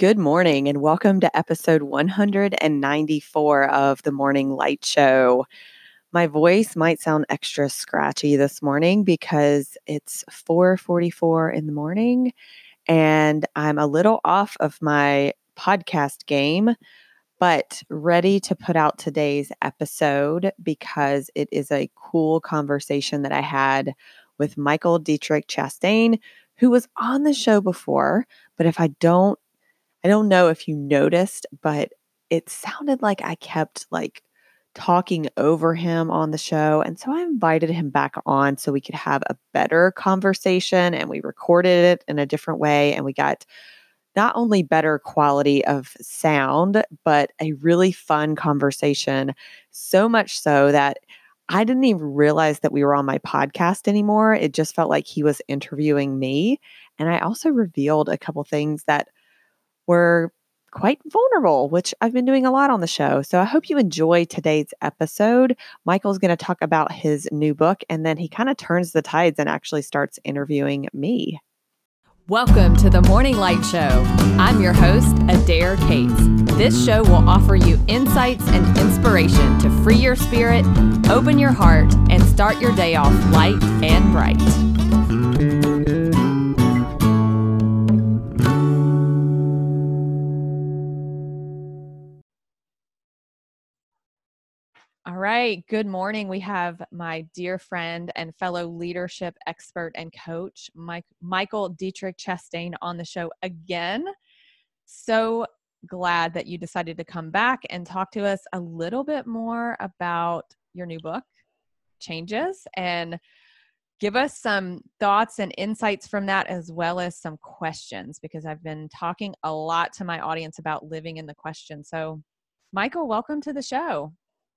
Good morning, and welcome to episode 194 of the Morning Light Show. My voice might sound extra scratchy this morning because it's 4:44 in the morning and I'm a little off of my podcast game, but ready to put out today's episode because it is a cool conversation that I had with Michael Diettrich-Chastain, who was on the show before, but if I don't I don't know if you noticed, but it sounded like I kept like talking over him on the show. And so I invited him back on so we could have a better conversation and we recorded it in a different way. And we got not only better quality of sound, but a really fun conversation. So much so that I didn't even realize that we were on my podcast anymore. It just felt like he was interviewing me. And I also revealed a couple things that were quite vulnerable, which I've been doing a lot on the show. So I hope you enjoy today's episode. Michael's going to talk about his new book, and then he kind of turns the tides and actually starts interviewing me. Welcome to the Morning Light Show. I'm your host, Adair Cates. This show will offer you insights and inspiration to free your spirit, open your heart, and start your day off light and bright. Right. Good morning. We have my dear friend and fellow leadership expert and coach, Mike, Michael Diettrich-Chastain, on the show again. So glad that you decided to come back and talk to us a little bit more about your new book, Changes, and give us some thoughts and insights from that, as well as some questions, because I've been talking a lot to my audience about living in the question. So, Michael, welcome to the show.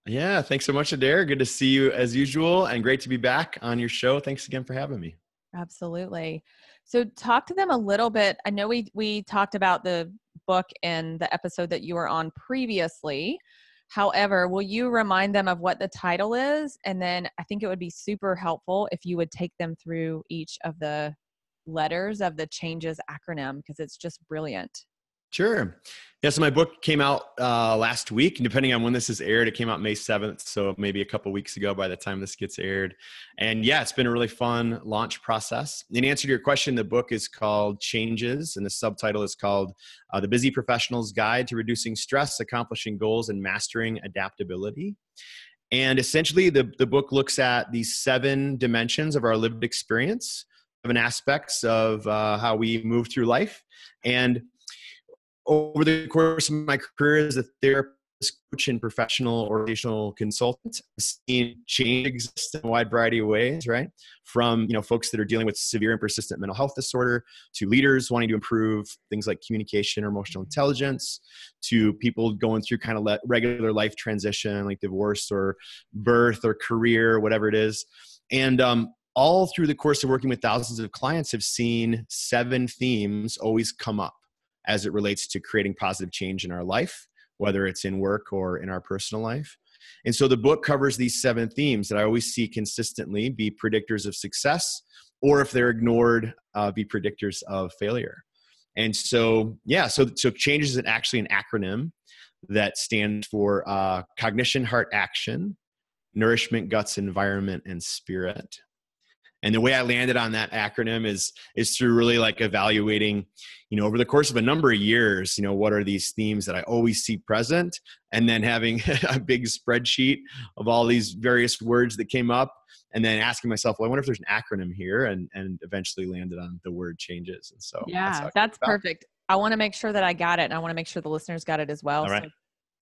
Yeah, thanks so much, Adair. Good to see you as usual and great to be back on your show. Thanks again for having me. Absolutely. So talk to them a little bit. I know we we talked about the book in the episode that you were on previously. However, will you remind them of what the title is? And then I think it would be super helpful if you would take them through each of the letters of the changes acronym because it's just brilliant. Sure. Yeah, so my book came out uh, last week. And depending on when this is aired, it came out May 7th. So maybe a couple weeks ago by the time this gets aired. And yeah, it's been a really fun launch process. In answer to your question, the book is called Changes, and the subtitle is called uh, The Busy Professional's Guide to Reducing Stress, Accomplishing Goals, and Mastering Adaptability. And essentially, the, the book looks at these seven dimensions of our lived experience, seven aspects of uh, how we move through life. And over the course of my career as a therapist, coach, and professional organizational consultant, I've seen change exist in a wide variety of ways, right? From you know folks that are dealing with severe and persistent mental health disorder, to leaders wanting to improve things like communication or emotional intelligence, to people going through kind of regular life transition like divorce or birth or career, whatever it is, and um, all through the course of working with thousands of clients, have seen seven themes always come up as it relates to creating positive change in our life, whether it's in work or in our personal life. And so the book covers these seven themes that I always see consistently be predictors of success, or if they're ignored, uh, be predictors of failure. And so, yeah, so so change is actually an acronym that stands for uh, cognition, heart, action, nourishment, guts, environment, and spirit and the way i landed on that acronym is is through really like evaluating you know over the course of a number of years you know what are these themes that i always see present and then having a big spreadsheet of all these various words that came up and then asking myself well i wonder if there's an acronym here and and eventually landed on the word changes. And so yeah that's, that's perfect. I want to make sure that i got it and i want to make sure the listeners got it as well. All right. So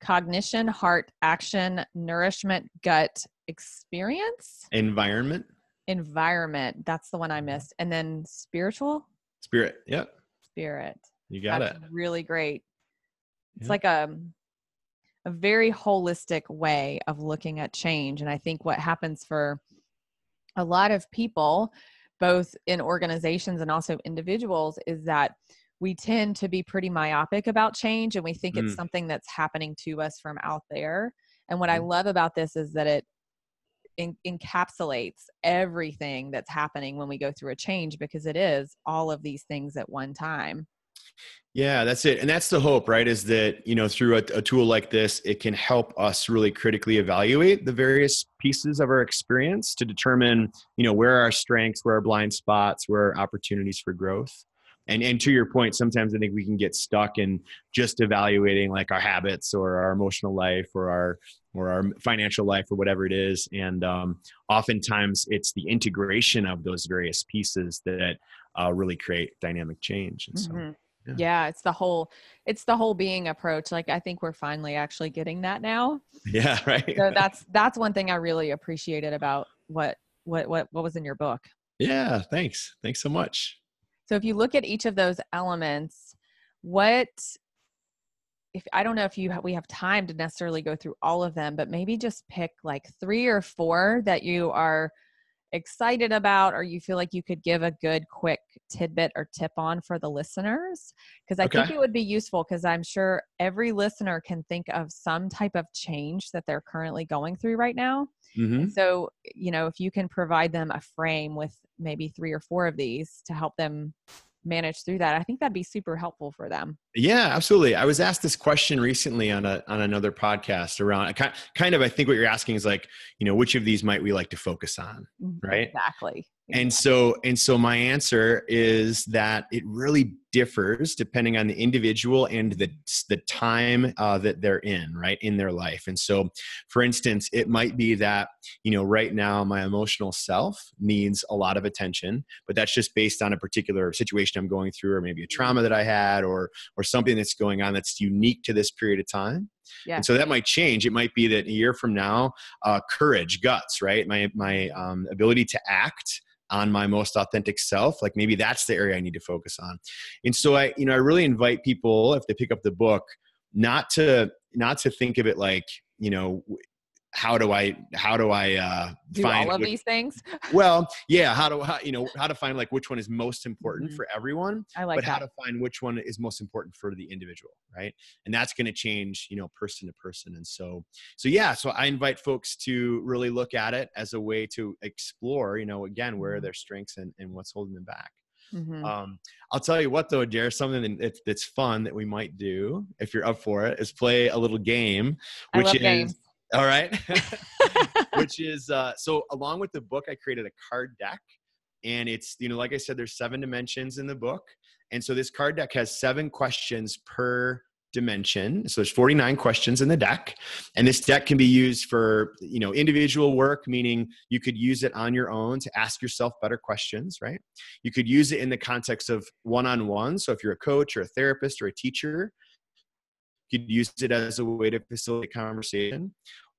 cognition heart action nourishment gut experience? Environment environment that's the one i missed. And then spiritual? Spirit yep. Spirit. You got that's it. really great. It's yep. like a a very holistic way of looking at change. And i think what happens for a lot of people both in organizations and also individuals is that we tend to be pretty myopic about change and we think mm. it's something that's happening to us from out there. And what mm. i love about this is that it in, encapsulates everything that's happening when we go through a change because it is all of these things at one time. Yeah, that's it. And that's the hope, right? Is that, you know, through a, a, tool like this, it can help us really critically evaluate the various pieces of our experience to determine, you know, where our strengths, where our blind spots, where opportunities for growth. And, and to your point, sometimes I think we can get stuck in just evaluating like our habits or our emotional life or our or our financial life or whatever it is. And um, oftentimes it's the integration of those various pieces that uh, really create dynamic change. And so. Mm-hmm yeah. yeah. it's the whole it's the whole being approach like i think we're finally actually getting that now yeah right so that's that's one thing i really appreciated about what what what, what was in your book yeah thanks thanks so much so if you look at each of those elements what if i don't know if you ha- we have time to necessarily go through all of them but maybe just pick like three or four that you are excited about or you feel like you could give a good quick tidbit or tip on for the listeners because i okay. think it would be useful because i'm sure every listener can think of some type of change that they're currently going through right now mm-hmm. so you know if you can provide them a frame with maybe three or four of these to help them manage through that i think that'd be super helpful for them. Yeah absolutely. I was asked this question recently on a on another podcast around kind of i think what you're asking is like you know which of these might we like to focus on mm-hmm. right? Exactly and so and so my answer is that it really differs depending on the individual and the the time uh, that they're in right in their life and so for instance it might be that you know right now my emotional self needs a lot of attention but that's just based on a particular situation i'm going through or maybe a trauma that i had or or something that's going on that's unique to this period of time yeah. And so that might change. It might be that a year from now, uh, courage, guts, right? My my um, ability to act on my most authentic self like maybe that's the area i need to focus on. And so i you know i really invite people if they pick up the book not to not to think of it like you know how do I how do I uh, Do find all of which, these things? well, yeah, how do how, you know how to find like which one is most important mm-hmm. for everyone, I like but that. how to find which one is most important for the individual, right? And that's going to change, you know, person to person. And so so yeah, so I invite folks to really look at it as a way to explore, you know, again where mm-hmm. their strengths and, and what's holding them back. Mm-hmm. Um, I'll tell you what though, Dare, something that's, that's fun that we might do if you're up for it is play a little game, which is games. All right. Which is uh, so along with the book, I created a card deck. And it's, you know, like I said, there's seven dimensions in the book. And so this card deck has seven questions per dimension. So there's 49 questions in the deck. And this deck can be used for, you know, individual work, meaning you could use it on your own to ask yourself better questions, right? You could use it in the context of one-on-one. So if you're a coach or a therapist or a teacher, could use it as a way to facilitate conversation.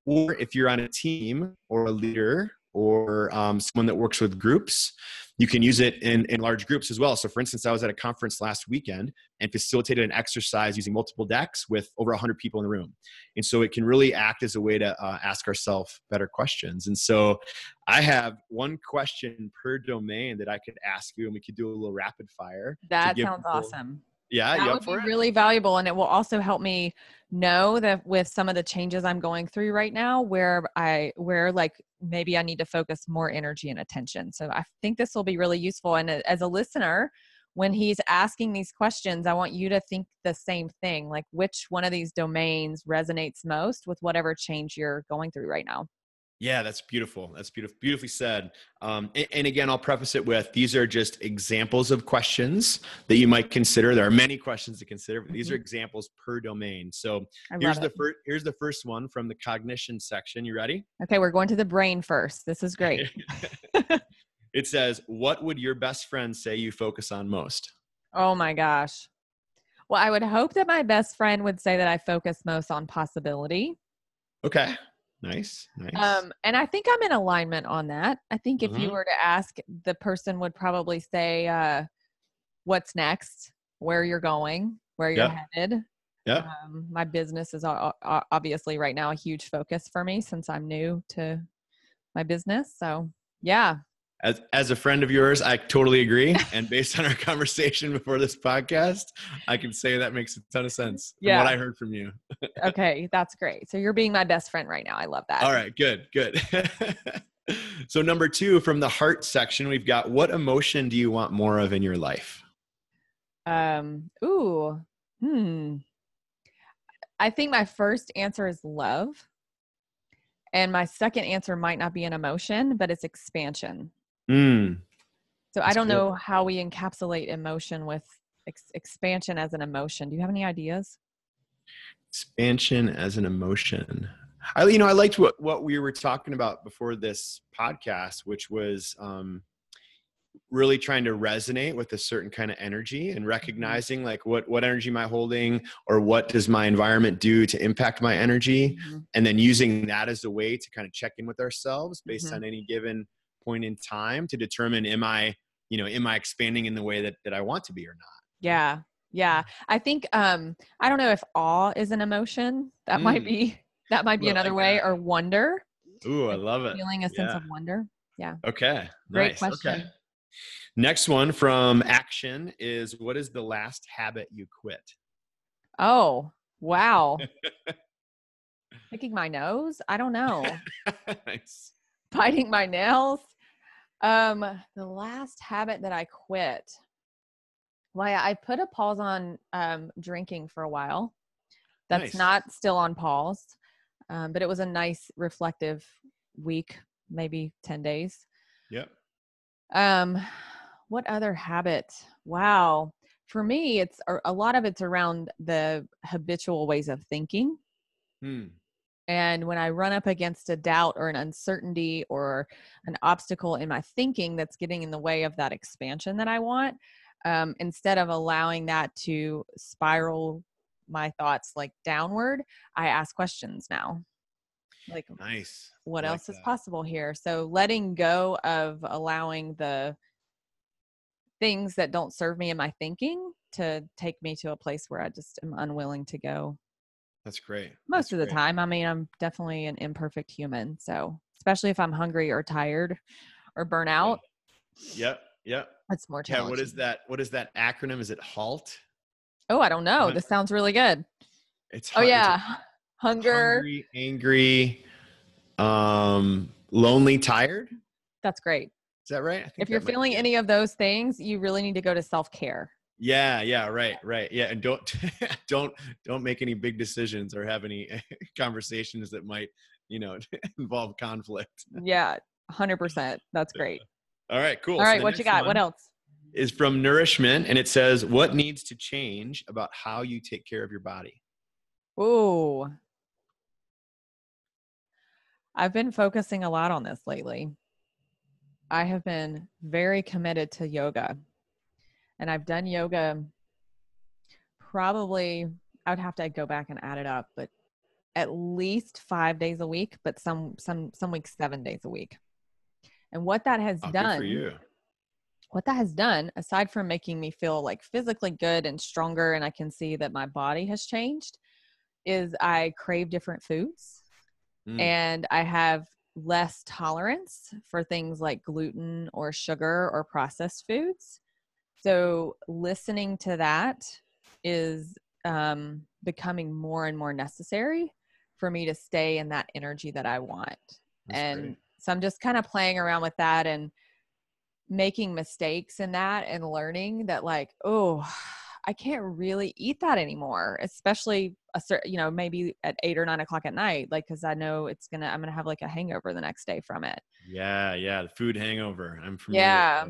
Or if you're on a team or a leader or um, someone that works with groups, you can use it in, in large groups as well. So, for instance, I was at a conference last weekend and facilitated an exercise using multiple decks with over 100 people in the room. And so it can really act as a way to uh, ask ourselves better questions. And so I have one question per domain that I could ask you, and we could do a little rapid fire. That sounds awesome yeah, that would be it? really valuable, and it will also help me know that with some of the changes I'm going through right now, where I where like maybe I need to focus more energy and attention. So I think this will be really useful. And uh, as a listener, when he's asking these questions, I want you to think the same thing. Like, which one of these domains resonates most with whatever change you're going through right now? Yeah, that's beautiful. That's beautiful, beautifully said. Um, and, and, again, I'll preface it with these are just examples of questions that you might consider. There are many questions to consider, but these mm-hmm. are examples per domain. So here's the first. Here's the first one from the cognition section. You ready? Okay, we're going to the brain first. This is great. it says, "What would your best friend say you focus on most?" Oh my gosh. Well, I would hope that my best friend would say that I focus most on possibility. Okay. Nice, nice. Um, and I think I'm in alignment on that. I think if mm-hmm. you were to ask, the person would probably say, uh, "What's next? Where you're going? Where you're yep. headed?" Yeah. Um, my business is obviously right now a huge focus for me since I'm new to my business. So yeah, as, as a friend of yours, I totally agree. And based on our conversation before this podcast, I can say that makes a ton of sense. Yeah. What I heard from you. okay. That's great. So you're being my best friend right now. I love that. All right. Good. Good. so, number two, from the heart section, we've got what emotion do you want more of in your life? Um, ooh, hmm. I think my first answer is love. And my second answer might not be an emotion, but it's expansion. Mm. So I don't good. know how we encapsulate emotion with ex- expansion as an emotion. Do you have any ideas? Expansion as an emotion. I, you know, I liked what what we were talking about before this podcast, which was um, really trying to resonate with a certain kind of energy and recognizing like what what energy am I holding, or what does my environment do to impact my energy, and then using that as a way to kind of check in with ourselves based Mhm. on any given point in time to determine am I, you know, am I expanding in the way that that I want to be or not. Yeah. Yeah. I think um I don't know if awe is an emotion. That might Mm. be that might be I another way that. or wonder, Ooh, I love it. feeling a sense Yeah. of wonder. Yeah. Okay. Great nice. question. Okay. Next one from Action is what is the last habit you quit? Oh, wow. Picking my nose? I don't know. nice. Biting my nails? Um, the last habit that I quit. Why I put a pause on um drinking for a while. That's Nice. not still on pause. Um, but it was a nice reflective week, maybe 10 days. Yep. Um, what other habit? Wow. For me, it's a lot of it's around the habitual ways of thinking. Hmm. And when I run up against a doubt or an uncertainty or an obstacle in my thinking that's getting in the way of that expansion that I want, um, instead of allowing that to spiral my thoughts like downward, I ask questions now. Like, Nice. what like else is possible here so letting go of allowing the things that don't serve me in my thinking to take me to a place where i just am unwilling to go That's great. most That's of the great. time i mean i'm definitely an imperfect human so especially if i'm hungry or tired or burn out Yep. Yep. it's more Yeah. What is that? What is that acronym? Is it HALT? oh i don't know Hun- this sounds really good It's oh hu- it's yeah hunger hungry, angry, um, lonely, tired. That's great Is that right? If you're feeling any of those things you really need to go to self-care Yeah, yeah, right, right. Yeah, and don't don't don't make any big decisions or have any conversations that might, you know, involve conflict. yeah 100% that's great All right, cool. All right, So what you got what else Is from Nourishment and it says what needs to change about how you take care of your body. Ooh. I've been focusing a lot on this lately. I have been very committed to yoga. And I've done yoga probably, I would have to go back and add it up, but at least five days a week, but some some some weeks seven days a week. And what that has Oh, good done for you. what that has done, aside from making me feel like physically good and stronger, and I can see that my body has changed, is I crave different foods Mm. and I have less tolerance for things like gluten or sugar or processed foods. So, listening to that is um, becoming more and more necessary for me to stay in that energy that I want That's and great. so i'm just kind of playing around with that and making mistakes in that and learning that like oh i can't really eat that anymore especially a certain you know maybe at eight or nine o'clock at night like because i know it's gonna i'm gonna have like a hangover the next day from it Yeah, yeah, the food hangover. I'm familiar. yeah.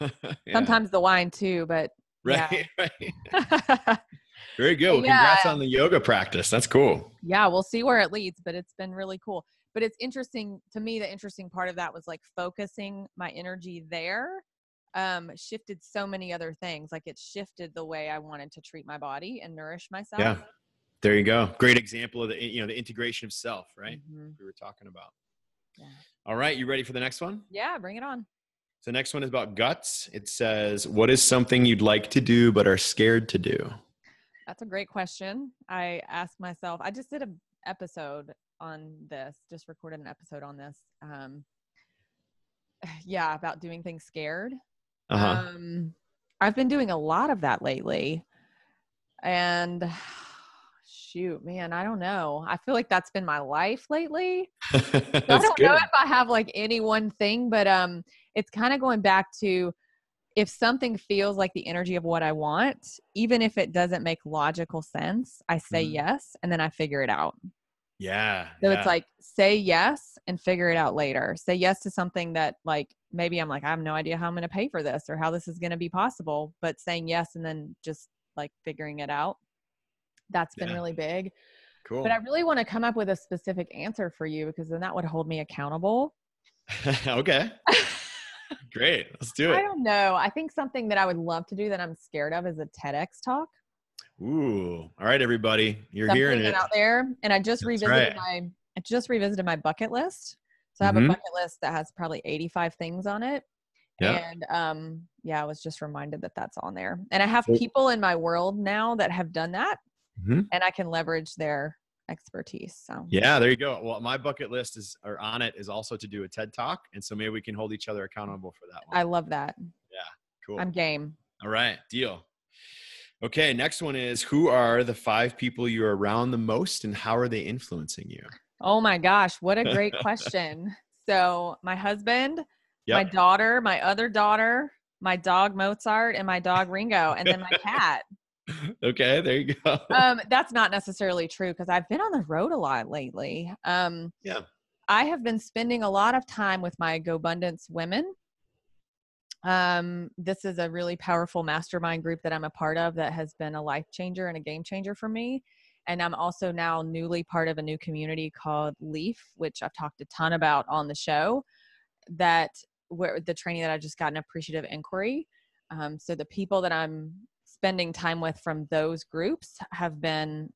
Yeah, sometimes the wine too but Right, right. yeah Very good. Well, congrats on the yoga practice. That's cool. yeah we'll see where it leads but it's been really cool but it's interesting to me the interesting part of that was like focusing my energy there um shifted so many other things like it shifted the way i wanted to treat my body and nourish myself Yeah. There you go. Great example of the you know the integration of self, right? Mhm. We were talking about. Yeah. All right, you ready for the next one? yeah bring it on So the next one is about guts. It says, "What is something you'd like to do but are scared to do?" that's a great question i asked myself i just did an episode on this just recorded an episode on this um yeah about doing things scared Uh huh. Um, I've been doing a lot of that lately. And shoot, man, I don't know. I feel like that's been my life lately. I don't good. know if I have like any one thing, but um it's kind of going back to if something feels like the energy of what I want, even if it doesn't make logical sense, I say Mhm. yes and then I figure it out. Yeah. So yeah. it's like say yes and figure it out later. Say yes to something that like maybe I'm like I have no idea how I'm going to pay for this or how this is going to be possible, but saying yes and then just like figuring it out. That's been Yeah. really big. cool. But I really want to come up with a specific answer for you because then that would hold me accountable. okay. Great. Let's do it. I don't know. I think something that I would love to do that I'm scared of is a TEDx talk. Ooh. All right, everybody. You're So I'm hearing it. out there, and I just That's revisited right. my I just revisited my bucket list. So I have Mhm. a bucket list that has probably 85 things on it. Yeah. And um, yeah, I was just reminded that that's on there. And I have people in my world now that have done that, Mhm. and I can leverage their expertise. So Yeah, there you go. Well, my bucket list is or on it is also to do a TED talk, and so maybe we can hold each other accountable for that one. I love that. Yeah, cool. I'm game. All right, deal. Okay, next one is who are the five people you're around the most, and how are they influencing you? Oh my gosh, what a great question. So my husband, my daughter, my other daughter, my dog Mozart, and my dog Ringo, and then my cat. okay, there you go. um, that's not necessarily true because I've been on the road a lot lately. Um, Yeah. I have been spending a lot of time with my GoBundance women. Um, this is a really powerful mastermind group that I'm a part of that has been a life changer and a game changer for me. And I'm also now newly part of a new community called Leaf, which I've talked a ton about on the show. That where the training that I just got an appreciative inquiry. Um, so the people that I'm spending time with from those groups have been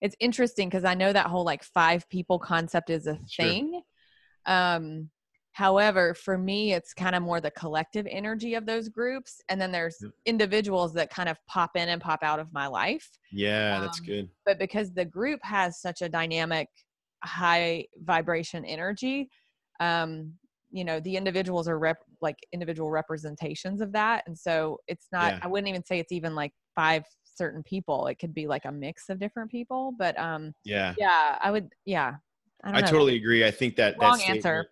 it's interesting because I know that whole like five people concept is a Sure. thing. Um, however, for me, it's kind of more the collective energy of those groups. And then there's Yep. individuals that kind of pop in and pop out of my life. yeah, that's um, good. But because the group has such a dynamic, high vibration energy, um, you know, the individuals are rep- like individual representations of that. And so it's not, Yeah. I wouldn't even say it's even like five certain people. It could be like a mix of different people. But um, Yeah, yeah, I would, yeah. I, don't I totally agree. I think that that answer.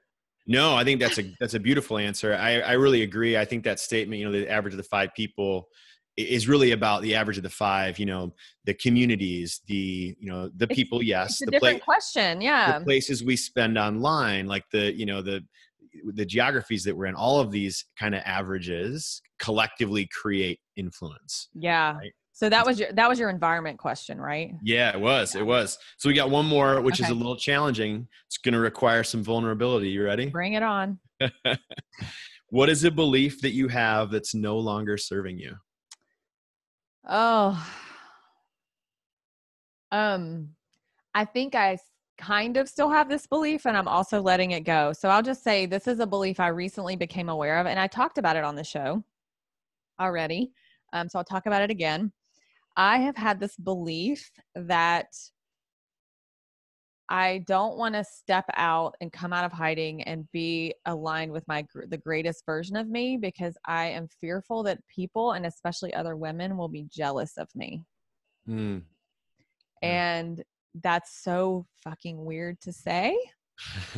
No, I think that's a that's a beautiful answer. I I really agree. I think that statement, you know, the average of the five people is really about the average of the five. You know, the communities, the you know the It's- people. Yes, It's a the different place. question. Yeah. the places we spend online like the you know the the geographies that we're in all of these kind of averages collectively create influence Yeah. Right. So that was your that was your environment question, right? yeah it was Yeah. it was so we got one more which is a little challenging it's going to require some vulnerability you ready Bring it on. what is a belief that you have that's no longer serving you Oh. Um I think I kind of still have this belief and I'm also letting it go. So I'll just say this is a belief I recently became aware of and I talked about it on the show already. Um so I'll talk about it again. I have had this belief that I don't want to step out and come out of hiding and be aligned with my gr- the greatest version of me because I am fearful that people and especially other women will be jealous of me. Yeah. And that's so fucking weird to say.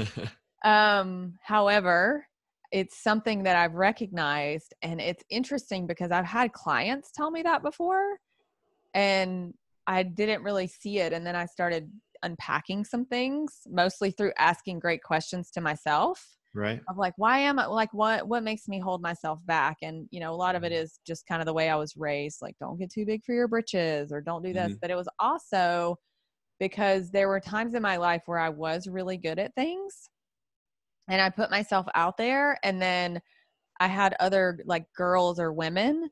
Um however, it's something that I've recognized and it's interesting because I've had clients tell me that before and I didn't really see it and then I started unpacking some things mostly through asking great questions to myself right of like why am I like what what makes me hold myself back and you know a lot of it is just kind of the way I was raised like don't get too big for your britches or don't do this Mhm. but it was also because there were times in my life where I was really good at things and I put myself out there and then I had other like girls or women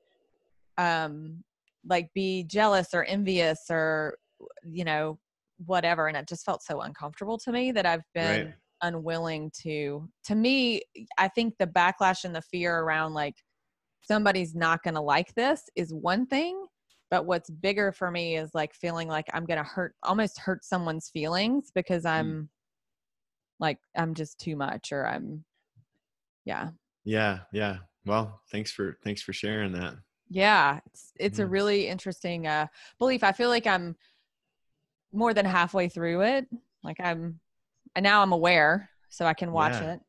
um like be jealous or envious or you know whatever and it just felt so uncomfortable to me that I've been Right. unwilling to to me I think the backlash and the fear around like somebody's not going to like this is one thing but what's bigger for me is like feeling like I'm going to hurt almost hurt someone's feelings because I'm like I'm just too much or I'm yeah yeah yeah well thanks for thanks for sharing that Yeah, it's it's a really interesting uh belief. I feel like I'm more than halfway through it. Like I'm and now I'm aware so I can watch Yeah. it.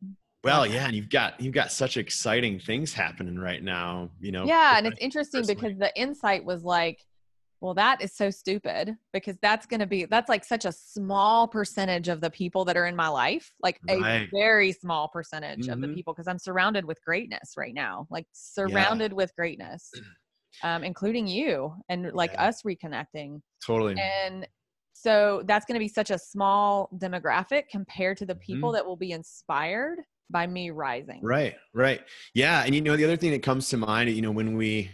Well, yeah, and you've got you've got such exciting things happening right now, you know. Yeah, and it's interesting personally. because the insight was like, well, that is so stupid because that's going to be that's like such a small percentage of the people that are in my life, like a very small percentage of the Mhm. people because I'm surrounded with greatness right now, like surrounded with greatness, um, including you and like Yeah. us reconnecting. Totally. And so that's going to be such a small demographic compared to the people Mm-hmm. that will be inspired by me rising. Right, right. Yeah. And you know, the other thing that comes to mind, you know, when we,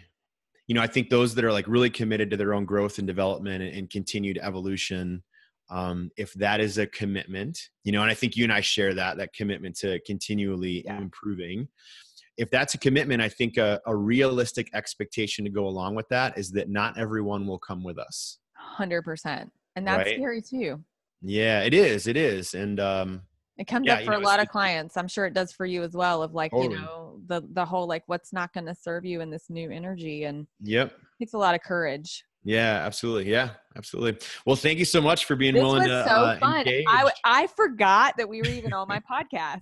you know, I think those that are like really committed to their own growth and development and, and continued evolution, um, if that is a commitment, you know, and I think you and I share that, that commitment to continually Yeah. improving. If that's a commitment, I think a, a realistic expectation to go along with that is that not everyone will come with us. 100%. And that's Right. scary too. Yeah, it is. It is. And, um, It comes Yeah, up you for know, a lot of clients. I'm sure it does for you as well of like, Totally. you know, the the whole like what's not going to serve you in this new energy and yep. it takes a lot of courage. Yeah, absolutely. Yeah, absolutely. Well, thank you so much for being This willing was to so uh, fun. engage. I forgot that we were even on my podcast.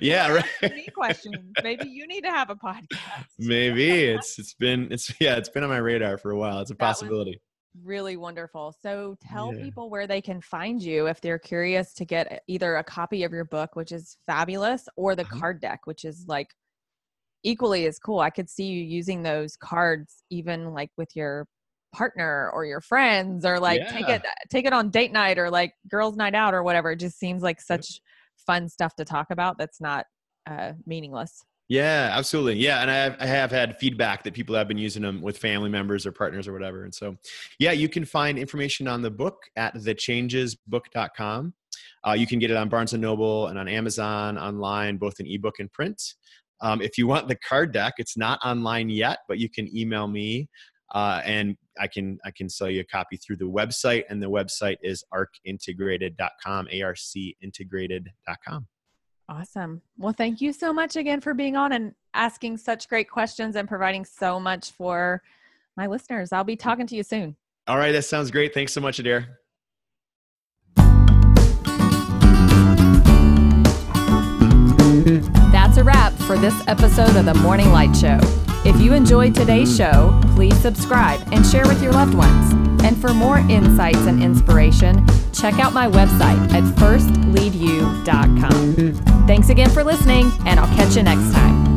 yeah, right. Me questions. Maybe you need to have a podcast. Maybe it's it's been it's yeah it's been on my radar for a while. It's a That was- possibility. Really wonderful. So tell Yeah. people where they can find you if they're curious to get either a copy of your book, which is fabulous, or the Uh-huh. card deck, which is like equally as cool. I could see you using those cards even like with your partner or your friends or like take it take it on date night or like girls night out or whatever. It just seems like such fun stuff to talk about that's not uh meaningless. Yeah, absolutely. Yeah, and I have, I have had feedback that people have been using them with family members or partners or whatever. And so, yeah, you can find information on the book at thechangesbook.com. Uh, you can get it on Barnes and Noble and on Amazon online, both in ebook and print. Um, if you want the card deck, it's not online yet, but you can email me uh, and I can I can sell you a copy through the website. And the website is arcintegrated.com, A R C integrated.com. Awesome. Well, thank you so much again for being on and asking such great questions and providing so much for my listeners. I'll be talking to you soon. All right, that sounds great. Thanks so much, Adair. That's a wrap for this episode of the Morning Light Show. If you enjoyed today's show, please subscribe and share with your loved ones. And for more insights and inspiration, check out my website at firstleadyou.com. Thanks again for listening, and I'll catch you next time.